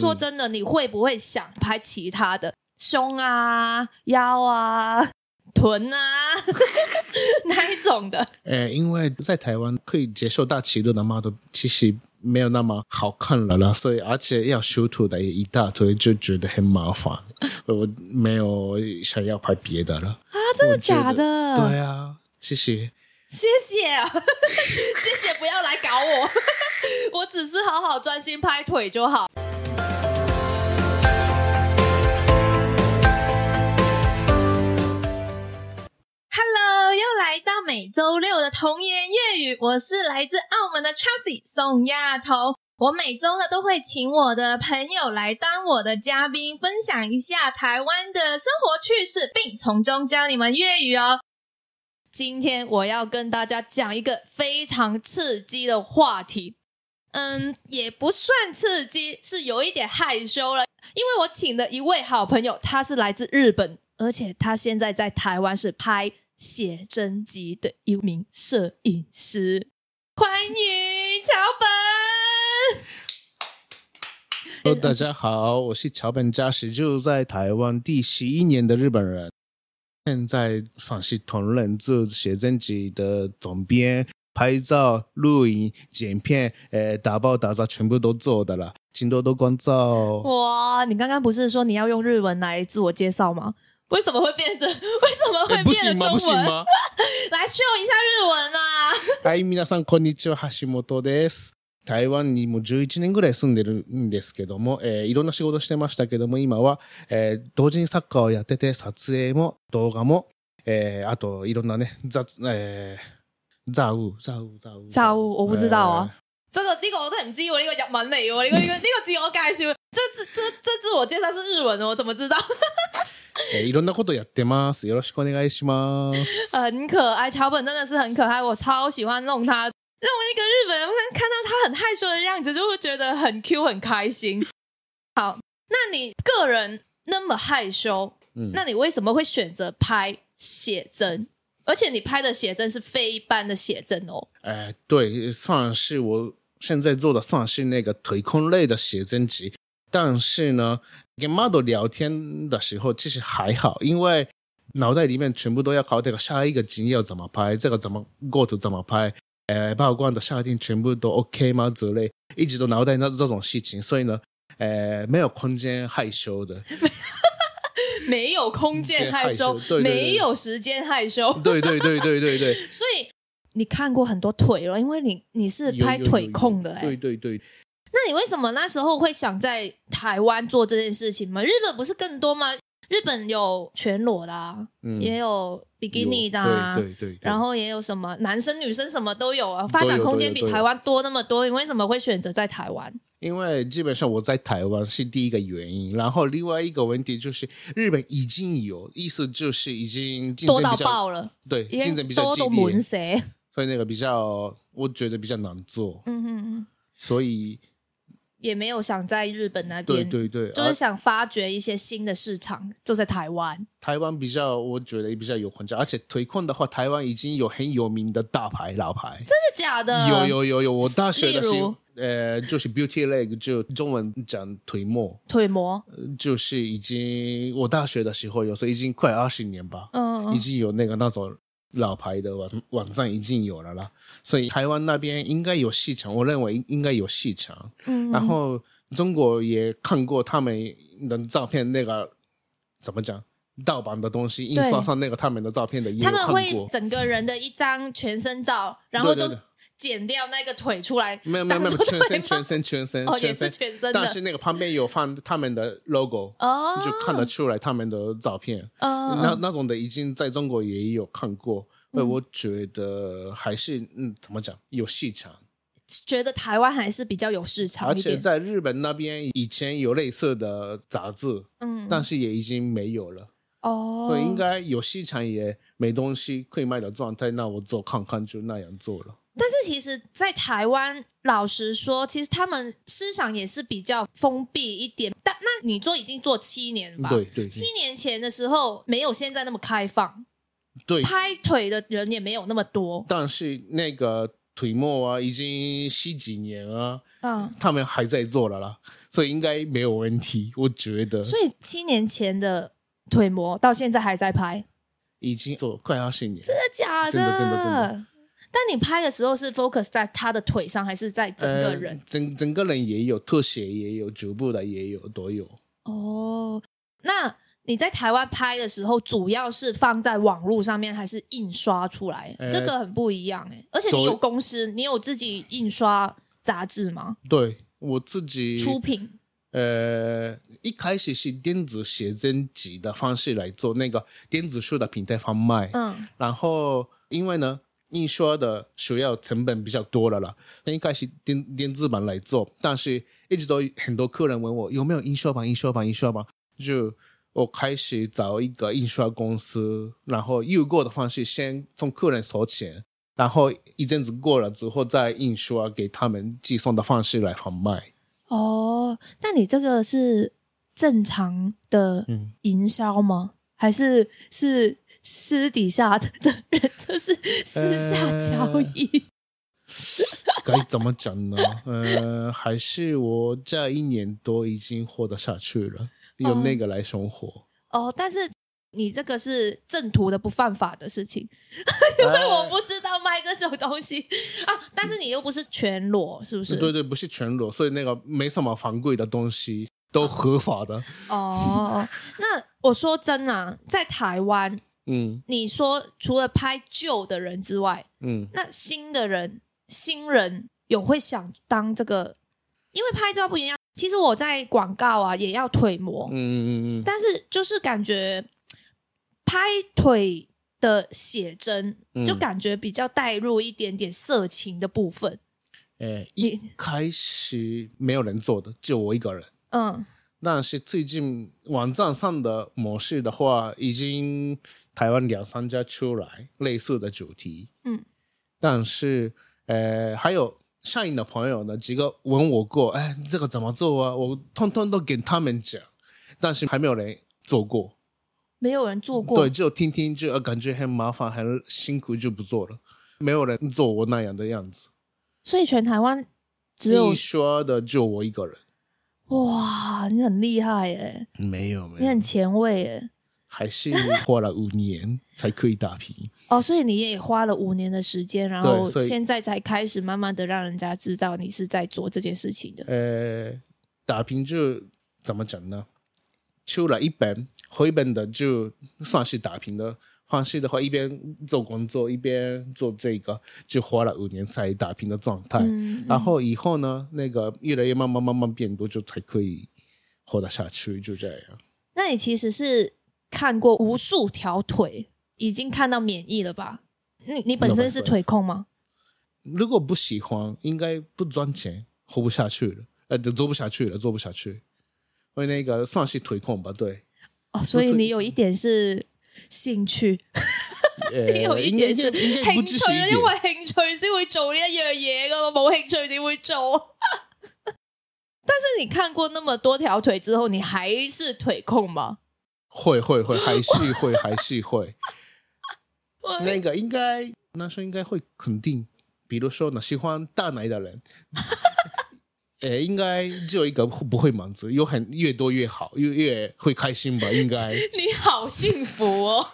说真的，你会不会想拍其他的胸啊、腰啊、臀啊 那一种的？呃，因为在台湾可以接受大尺度的 model，其实没有那么好看了啦，所以而且要修图的也一大堆，就觉得很麻烦。我没有想要拍别的了。啊，真的假的？对啊，谢谢。谢谢啊，谢谢，不要来搞我，我只是好好专心拍腿就好。Hello，又来到每周六的童言粤语，我是来自澳门的 Chelsea 宋亚彤。我每周呢都会请我的朋友来当我的嘉宾，分享一下台湾的生活趣事，并从中教你们粤语哦。今天我要跟大家讲一个非常刺激的话题，嗯，也不算刺激，是有一点害羞了，因为我请的一位好朋友，他是来自日本，而且他现在在台湾是拍写真集的一名摄影师。欢迎桥本。Hello，大家好，我是桥本嘉实，就在台湾第十一年的日本人，现在算是同人做写真集的总编，拍照、录影、剪片，呃，打包打造全部都做的了，请多多关照。哇，你刚刚不是说你要用日文来自我介绍吗？为什么会变成？为什么会变成中文？来秀一下日文啊！はい、皆さん、こんにちは、橋本です。台湾にもう11年ぐらい住んでるんですけども、えーいろんな仕事してましたけども、今は、えー同時にサッカーをやってて、撮影も動画も、えーあといろんなね、雑、えー、ザウ、ザウ、ザウ。ザウ？我不知道啊这个呢個我都唔知喎，呢、個日文嚟喎，呢、個呢、個呢、個自我介紹，這自這這自我介紹是日文的，我怎麼知道？えーいろんなことやってます。よろしくお願いします。很可愛，桥本真的是很可愛，我超喜歡弄他。讓我一個日本人看到他很害羞的樣子，就會覺得很 Q 很開心。好，那你個人那麼害羞，嗯那你為什麼會選擇拍寫真？而且你拍的寫真是非一般的寫真哦。哎，对，算是我现在做的算是那个腿控类的写真集，但是呢， 跟 model 聊天的时候其实还好，因为脑袋里面全部都要考这个下一个景要怎么拍，这个怎么构图怎么拍，呃，曝光的下定全部都 OK 吗之类，一直都脑袋那这种事情，所以呢，呃，没有空间害羞的，没有空间害羞，空间害羞对对对没有时间害羞。对对对对对对，所以你看过很多腿了，因为你你是拍腿控的哎、对对对。那你为什么那时候会想在台湾做这件事情吗？日本不是更多吗？日本有全裸的、啊，嗯也有比基尼的、有啊，对对对对，然后也有什么男生女生什么都有啊，发展空间比台湾多那么多，你为什么会选择在台湾？因为基本上我在台湾是第一个原因，然后另外一个问题就是日本已经有，意思就是已经竞争多到比较爆了，对，竞争比较激多都门烈，谁？所以那个比较我觉得比较难做，嗯哼嗯，所以也没有想在日本那边，对对，就是想发掘一些新的市场，就在台湾。台湾比较我觉得比较有空间，而且推控的话，台湾已经有很有名的大牌老牌，真的假的？有有有有，我大学的时候。呃，就是 beauty leg，就中文讲腿模，腿模，就是已经我大学的时候，有时候已经快二十年吧，嗯，已经有那个那种老牌的网网站已经有了啦，所以台湾那边应该有市场，我认为应该有市场。嗯然后中国也看过他们的照片，那个怎么讲？盗版的东西印刷上那个他们的照片的也有他们会。整个人的一张全身照，然后就剪掉那个腿出来，没有没有没有，全身全身全身哦，也是全身，全身的。但是那个旁边有放他们的 logo，、哦，就看得出来他们的照片。哦，那那种的已经在中国也有看过，所以嗯。我觉得还是嗯怎么讲有市场，觉得台湾还是比较有市场而且，在日本那边以前有类似的杂志，嗯，但是也已经没有了，哦，所以应该有市场也没东西可以卖的状态，那我做看看就那样做了。但是其实，在台湾，老实说，其实他们思想也是比较封闭一点。但那你做已经做七年吧？对对七年前的时候没有现在那么开放，对，拍腿的人也没有那么多。但是那个腿模啊，已经十几年啊，嗯，他们还在做了啦，所以应该没有问题，我觉得。所以七年前的腿模到现在还在拍，已经做快要十年，真的假的？真的真的真的。但你拍的时候是 focus 在他的腿上，还是在整个人？呃、整整个人也有，特写也有，局部的也有，都有。哦，那你在台湾拍的时候，主要是放在网络上面，还是印刷出来？呃这个很不一样哎。而且你有公司，你有自己印刷杂志吗？对我自己出品？呃，一开始是电子写真集的方式来做那个电子书的平台贩卖，嗯然后因为呢，印刷的需要成本比较多了啦，那一开始电电子版来做，但是一直都很多客人问我有没有印刷版，印刷版，印刷版，就我开始找一个印刷公司，然后邮购的方式先从客人收钱，然后一阵子过了之后再印刷给他们寄送的方式来贩卖。哦，那你这个是正常的营销吗？还是是私底下的的人，就是私下交易？该怎么讲呢？呃，还是我这一年多已经活得下去了，用那个来生活。哦，但是你这个是正途的不犯法的事情，因为哎我不知道卖这种东西啊。但是你又不是全裸，是不是？对对，不是全裸，所以那个没什么防贵的东西都合法的。哦，那我说真啊，在台湾，嗯你说除了拍旧的人之外，嗯，那新的人、新人有会想当这个？因为拍照不一样。其实我在广告啊也要腿模，嗯嗯嗯嗯，但是就是感觉拍腿的写真，嗯就感觉比较带入一点点色情的部分。一开始没有人做的，就我一个人。嗯但是最近网站上的模式的话，已经台湾两三家出来类似的主题。嗯，但是呃，还有上瘾的朋友呢，几个问我过，哎，这个怎么做啊？我通通都给他们讲，但是还没有人做过。没有人做过。对，就听听就呃感觉很麻烦，很辛苦，就不做了。没有人做我那样的样子，所以全台湾只有你说的就我一个人，哇，你很厉害耶，没有没有你很，前卫耶。还是花了五年才可以打平。哦，所以你也花了五年的时间，然后现在才开始慢慢的让人家知道你是在做这件事情的。呃，打平就怎么讲呢？出了一本回本的，就算是打平的方式的话，一边做工作一边做这个，就花了五年才打平的状态。嗯，然后以后呢，那个越来越慢慢慢慢变多，就才可以活得下去，就这样。那你其实是看过无数条腿，已经看到免疫了吧？你你本身是腿控吗？如果不喜欢，应该不赚钱，活不下去了，呃，就做不下去了，做不下去。因为那个算是腿控吧，对，哦，所以你有一点是兴趣，你，有一应该點是應該不只是一點因為興趣先會做呢一樣嘢噶嘛，冇興趣點會做？但是你看過那麼多條腿之後，你還是腿控嗎？会会会，还是会还是会。那个应该男生应该会肯定，比如说呢，喜欢大奶的人，呃，应该只有一个不会满足，有很越多越好，越越会开心吧？应该。你好幸福哦！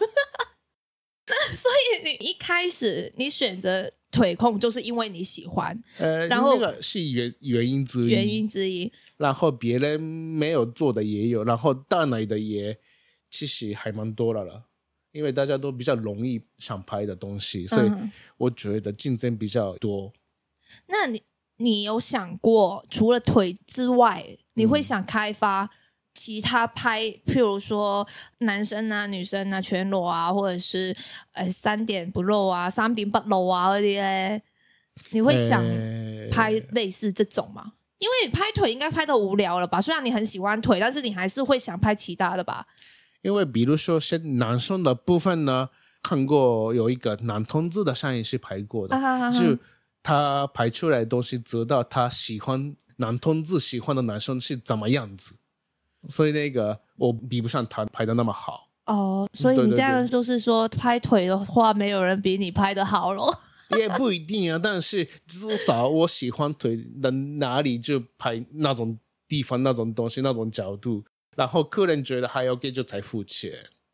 所以你一开始你选择腿控，就是因为你喜欢呃，然后那个是原原因之一，原因之一。然后别人没有做的也有，然后大奶的也其实还蛮多了了，因为大家都比较容易想拍的东西，所以嗯我觉得竞争比较多。那你你有想过，除了腿之外，你会想开发其他拍，譬如说男生啊、女生啊、全裸啊，或者是呃三点不露啊、三点不露啊嗰啲咧，你会想呃拍类似這種嗎？因为拍腿应该拍的无聊了吧？虽然你很喜欢腿，但是你还是会想拍其他的吧？因为比如说是男生的部分呢，看过有一个男同志的上影是拍过的，啊就他拍出来的东西，知道他喜欢男同志喜欢的男生是怎么样子，所以那个我比不上他拍的那么好。哦，所以你這樣對就是说拍腿的话，没有人比你拍的好咯。也不一定啊，但是至少我喜欢腿的哪里就拍那种地方那种东西那种角度，然后客人觉得还 OK 就才付钱。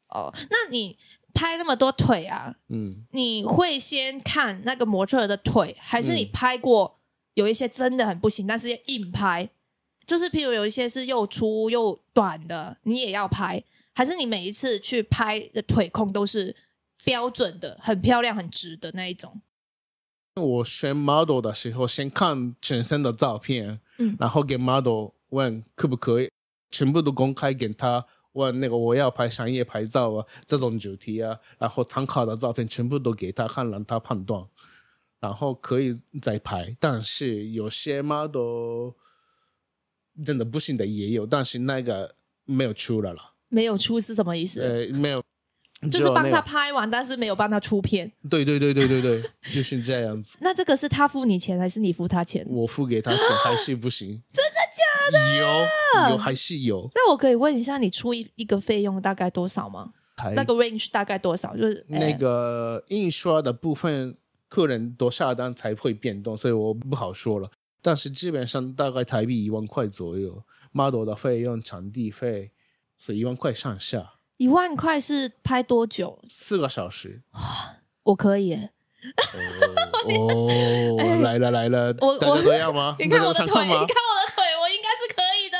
哦，那你拍那么多腿啊，嗯，你会先看那个模特的腿，还是你嗯拍过有一些真的很不行，但是硬拍？就是譬如有一些是又粗又短的，你也要拍，还是你每一次去拍的腿控都是标准的、很漂亮、很直的那一种？我选 model 的时候，先看全身的照片，嗯然后给 model 问可不可以，全部都公开给他。问那个我要拍商业拍照啊，这种主题啊，然后参考的照片全部都给他看，让他判断，然后可以再拍。但是有些 model 真的不行的也有，但是那个没有出来了，没有出是什么意思？呃，没有，就是帮他拍完，但是没有帮他出片。对对对对对对，就是这样子。那这个是他付你钱，还是你付他钱？我付给他钱还是不行？真的？有有还是有。那我可以问一下，你出一一个费用大概多少吗？还那个 range 大概多少？就是那呃个印刷的部分，客人多下单才会变动，所以我不好说了。但是基本上大概台币一万块左右，model 的费用、场地费是一万块上下，一万块是拍多久？四个小时。我可以耶，哦，哎来了来了，我大家都要吗？你看我的腿，你看我的腿，我应该是可以的。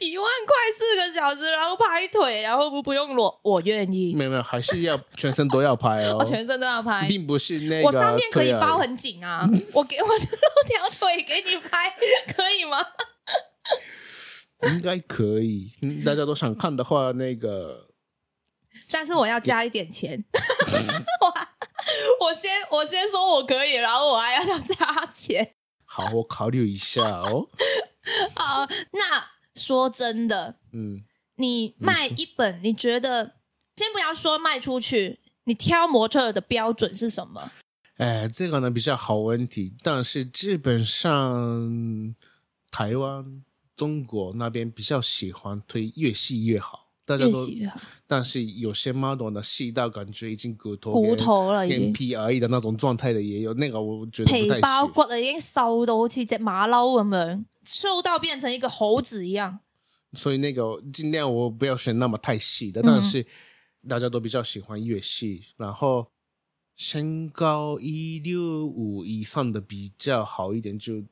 一万块四个小时，然后拍腿，然后不不用裸，我愿意。没有没有，还是要全身都要拍哦我，全身都要拍，并不是那个我上面可以包很紧啊，我给我露条腿给你拍，可以吗？应该可以。嗯大家都想看的话，那个但是我要加一点钱。我 我先我先说我可以，然后我还要加钱。好，我考虑一下哦。好，那说真的，嗯，你卖一本，你觉得先不要说卖出去，你挑模特的标准是什么？哎，这个呢比较好问题，但是基本上台湾、中国那边比较喜欢推越细越好，大家但是有些 model 呢，细到感觉已经骨头骨头了眼皮而已的那种状态的也有，那个我觉得皮。包骨啊，已经瘦到好似只马骝咁样，瘦到变成一个猴子一样。所以那个尽量我不要选那么太细的，嗯但是大家都比较喜欢越细，然后身高一六五以上的比较好一点，就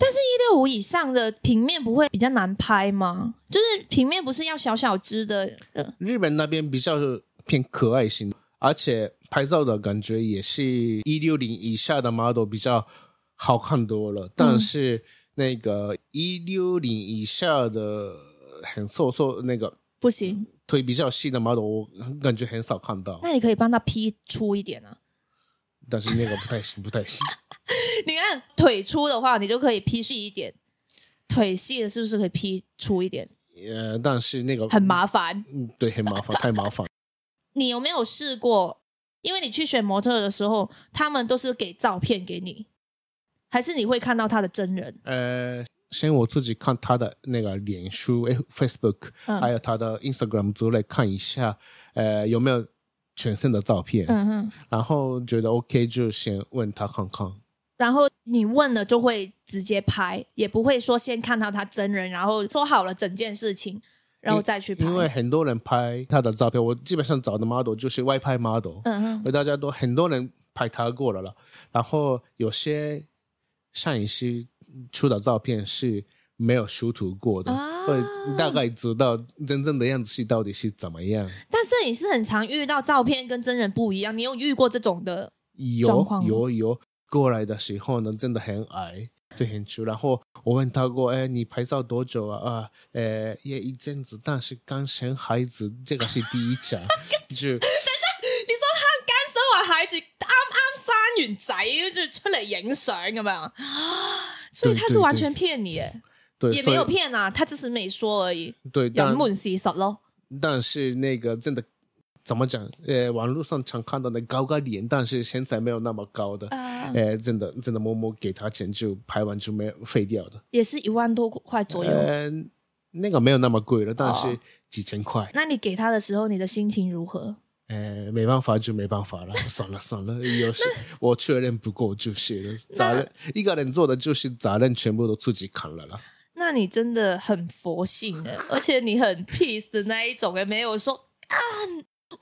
但是，一六五以上的平面不会比较难拍吗？就是平面不是要小小只的，呃日本那边比较偏可爱型，而且拍照的感觉也是一六零以下的 model 比较好看多了，但是那个一六零以下的很瘦瘦那个不行。腿比较细的 model，我感觉很少看到，那你可以帮他 P 粗一点啊。但是那个不太行，不太行。你看腿粗的话，你就可以 P 细一点；腿细的是不是可以 P 粗一点？呃，但是那个很麻烦。嗯，对，很麻烦，太麻烦。你有没有试过？因为你去选模特的时候，他们都是给照片给你，还是你会看到他的真人？呃，先我自己看他的那个脸书、哎 Facebook，、嗯还有他的 Instagram 之类看一下，呃，有没有全身的照片，嗯哼。然后觉得 OK 就先问他看看。然后你问了就会直接拍，也不会说先看到他真人，然后说好了整件事情，然后再去拍。因为很多人拍他的照片，我基本上找的 model 就是外拍 model，嗯哼大家都很多人拍他过了了，然后有些摄影师出的照片是没有修图过的，啊会大概知道真正的样子是到底是怎么样。但摄影师很常遇到照片跟真人不一样，你有遇过这种的？狀有有有过来的时候呢，真的很矮，对，很粗。然后我问他过，哎，你拍照多久啊？啊，呃，也一阵子，但是刚生孩子，这个是第一讲，就你說他剛生完孩子，啱啱生完仔，就出嚟影相咁樣，所以他是完全騙你耶，对，也没有骗啊，他只是没说而已，对，但隱瞞事實咯。但是那个真的怎么讲？呃，网络上常看到的高个脸，但是现在没有那么高的，啊、呃，真的真的默默给他钱就拍完就没有废掉的。也是一万多块左右。呃，那个没有那么贵了，但哦是几千块。那你给他的时候，你的心情如何？呃，没办法就没办法了，算了算了，有时我确认不过就是了，责任一个人做的就是责任全部都自己扛了啦。那你真的很佛性的，而且你很 peace 的那一种，也没有说啊，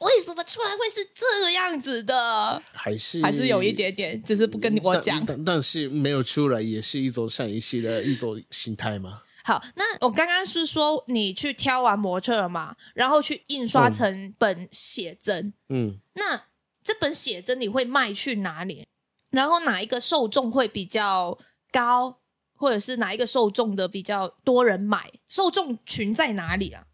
为什么出来会是这样子的？还是还是有一点点，只是不跟我讲。但但是没有出来，也是一种上一系的一种心态吗。好，那我刚刚是说你去挑完模特嘛，然后去印刷成本写真。嗯，那这本写真你会卖去哪里？然后哪一个受众会比较高？或者是哪一个受众的比较多人买？受众群在哪里啊？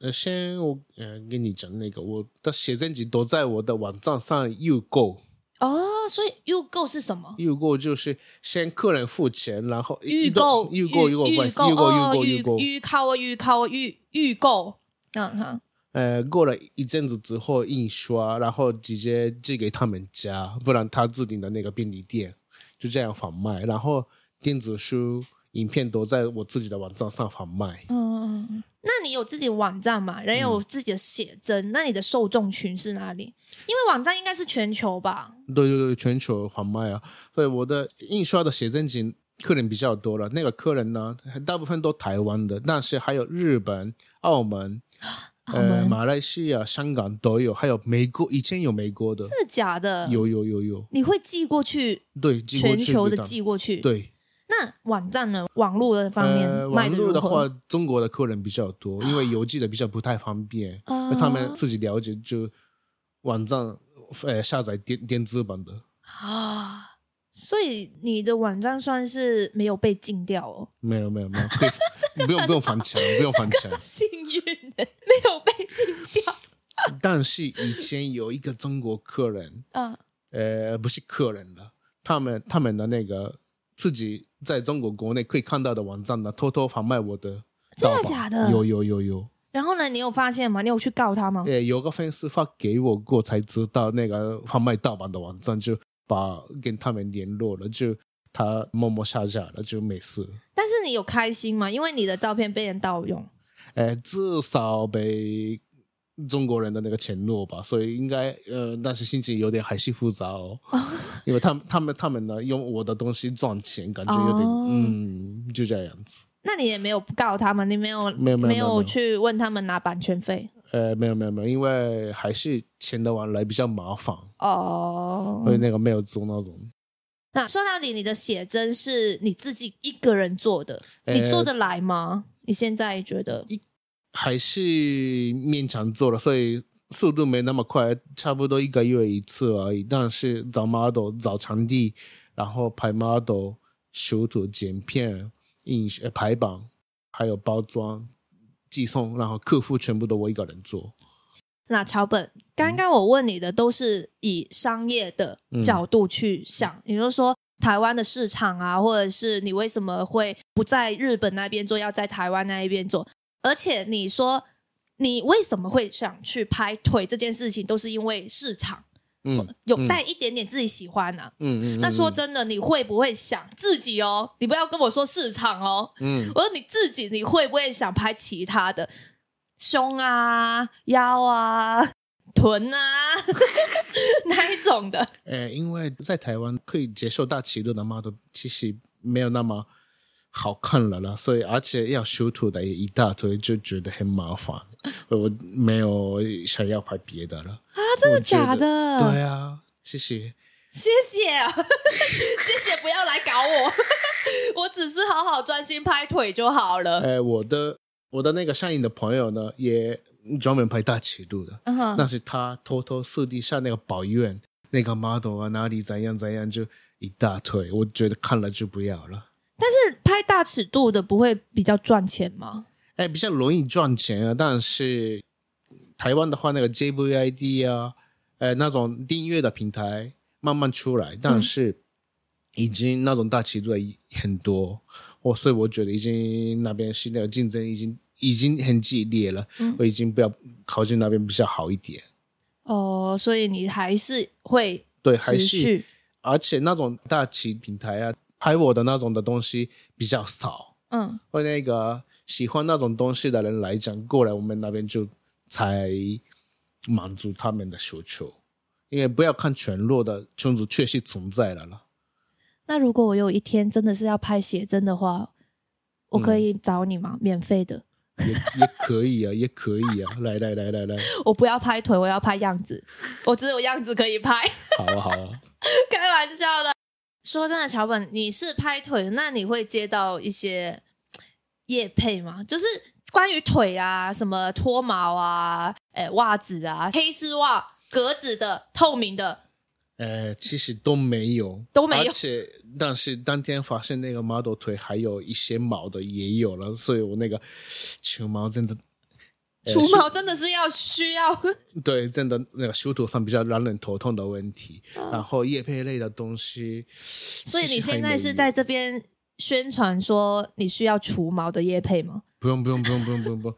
呃，先我呃跟你讲那个，我的写真集都在我的网站上预购。哦，所以预购是什么？预购就是先客人付钱，然后预购预购预购预购预购预购预购预购预购预预购。嗯哼。呃，过了一阵子之后印刷，然后直接寄给他们家，不然他自己的那个便利店就这样贩卖，然后。电子书、影片都在我自己的网站上贩卖。嗯，那你有自己网站嘛？人有自己的写真，那你的受众群是哪里？因为网站应该是全球吧？对对对，全球贩卖啊。所以我的印刷的写真集客人比较多了。那个客人呢，大部分都台湾的，但是还有日本、澳门、呃，马来西亚、香港都有，还有美国，以前有美国的，真的假的？有有有有。你会寄过去？对，全球的寄过去。对。那网站呢？网络的方面，网络的话，中国的客人比较多，因为邮寄的比较不太方便，那他们自己了解就网站呃下载电电子版的啊。所以你的网站算是没有被禁掉哦？没有没有没有，不用不用翻墙，不用翻墙，幸运的没有被禁掉。但是以前有一个中国客人，嗯，呃，不是客人了，他们他们的那个自己。在中国国内可以看到的网站呢，偷偷贩卖我的，真的假的？有有有有。然后呢，你有发现吗？你有去告他吗？对，有个粉丝发给我过，才知道那个贩卖盗版的网站，就把跟他们联络了，就他默默下架了，就没事。但是你有开心吗？因为你的照片被人盗用。哎，至少被。中国人的那个承诺吧，所以应该呃，但是心情有点还是复杂哦，因为他们他们他们呢用我的东西赚钱，感觉有点嗯，就这样子。那你也没有告他们，你没有没有没有去问他们拿版权费？呃，没有没有没有，因为还是钱的往来比较麻烦哦，所以那个没有做那种。那说到底，你的写真是你自己一个人做的，你做得来吗？你现在觉得？还是勉强做了，所以速度没那么快，差不多一个月一次而已。但是找 model、找场地，然后拍 model、修图、剪片、印排版，还有包装、寄送，然后客户全部都我一个人做。那桥本，刚刚我问你的都是以商业的角度去想，也就是说台湾的市场啊，或者是你为什么会不在日本那边做，要在台湾那一边做？而且你说你为什么会想去拍腿这件事情，都是因为市场，嗯，有带一点点自己喜欢的，嗯嗯。那说真的，你会不会想自己哦？你不要跟我说市场哦，嗯，我说你自己，你会不会想拍其他的胸啊、腰啊、臀啊 那一种的？呃，因为在台湾可以接受大尺度的 model，其实没有那么。好看了啦，所以而且要修图的也一大堆，就觉得很麻烦。我没有想要拍别的了啊！真的假的？对啊，谢谢，谢谢啊，谢谢！不要来搞我，我只是好好专心拍腿就好了。哎，我的我的那个上映的朋友呢，也专门拍大尺度的，那是他偷偷私底下那个保院那个 model 啊，哪里怎样怎样，就一大堆。我觉得看了就不要了。但是拍大尺度的不会比较赚钱吗？哎，比较容易赚钱啊。但是台湾的话，那个 JVID 啊，呃，那种订阅的平台慢慢出来，但是已经那种大尺度的很多，我所以我觉得已经那边是那个竞争已经已经很激烈了，我已经不要靠近那边比较好一点。哦，所以你还是会对还是，而且那种大旗平台啊。拍我的那种的东西比较少，嗯，会那个喜欢那种东西的人来讲，过来我们那边就才满足他们的需求，因为不要看全裸的裙子确实存在了啦。那如果我有一天真的是要拍写真的话，我可嗯以找你吗？免费的，也也可以啊，也可以啊，来来来来来，我不要拍腿，我要拍样子，我只有样子可以拍。好啊好啊。开玩笑的。说真的，桥本，你是拍腿，那你会接到一些夜配吗？就是关于腿啊，什么脱毛啊，诶，袜子啊，黑丝袜、格子的、透明的，呃，其实都没有，都没有而且，但是当天发现那个 model 腿还有一些毛的也有了，所以我那个球毛真的，呃除毛真的是要需要。对，真的那个修图上比较让人头痛的问题。嗯然后叶配类的东西，所以你现在是在这边宣传说你需要除毛的叶配吗？不用不用不用不用不用不用。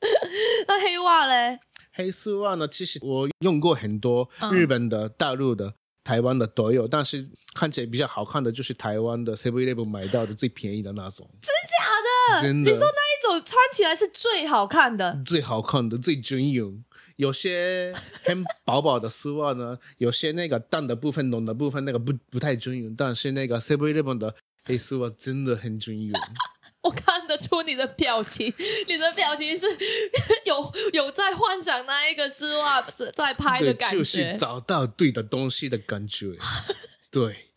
那黑袜嘞？黑丝袜呢，其实我用过很多，嗯日本的、大陆的、台湾的都有，但是看起来比较好看的就是台湾的 Seven Eleven 买到的最便宜的那种，真假的？真的。你说那一种穿起来是最好看的，最好看的、最均匀。有些 很薄薄的丝袜呢，有些那个淡的部分、浓的部分那个不不太均匀，但是那个 Seven Eleven 的黑丝袜真的很均匀。我看得出你的表情，你的表情是 有有在幻想那一个丝袜在在拍的，感觉。就是找到对的东西的感觉。对，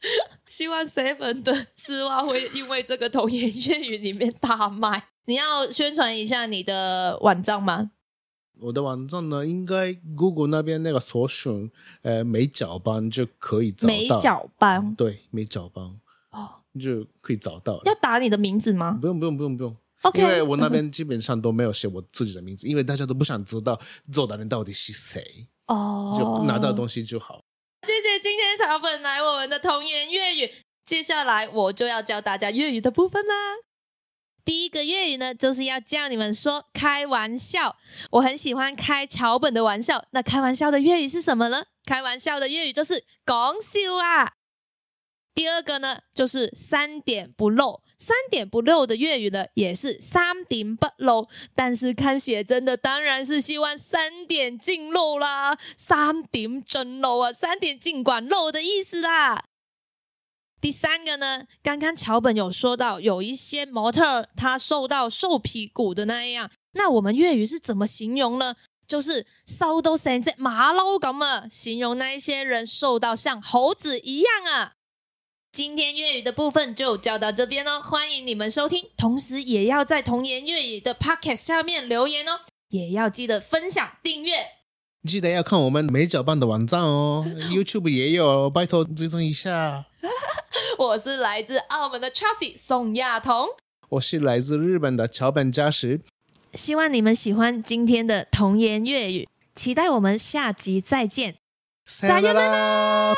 希望 Seven 的丝袜会因为这个童言粤语里面大卖。你要宣传一下你的网站吗？我的网站呢，应该 Google 那边那个搜寻呃美角班就可以找到。美脚班对美角班哦，就可以找到。要打你的名字吗不用不用不用不用。？OK，因为我那边基本上都没有写我自己的名字，因为大家都不想知道做的人到底是谁，哦，就拿到东西就好。谢谢今天草本来我们的童言粤语，接下来我就要教大家粤语的部分啦。第一个粤语呢，就是要教你们说开玩笑。我很喜欢开桥本的玩笑。那开玩笑的粤语是什么呢？开玩笑的粤语就是讲笑啊。第二个呢，就是三点不漏。三点不漏的粤语呢，也是三点不漏。但是看写真的当然是希望三点尽漏啦，三点真漏啊，三点尽管漏的意思啦。第三个呢，刚刚桥本有说到，有一些模特儿他瘦到瘦皮骨的那样，那我们粤语是怎么形容呢？就是瘦到成只马騮咁啊，形容那一些人瘦到像猴子一样啊。今天粤语的部分就教到这边哦，欢迎你们收听，同时也要在童言粤语的 podcast 下面留言哦，也要记得分享订阅。记得要看我们美脚办的网站哦，YouTube 也有，拜托追踪一下。我是来自澳门的 Chelsea 宋亚彤，我是来自日本的桥本佳实，希望你们喜欢今天的童言粤语，期待我们下集再见。さよなら。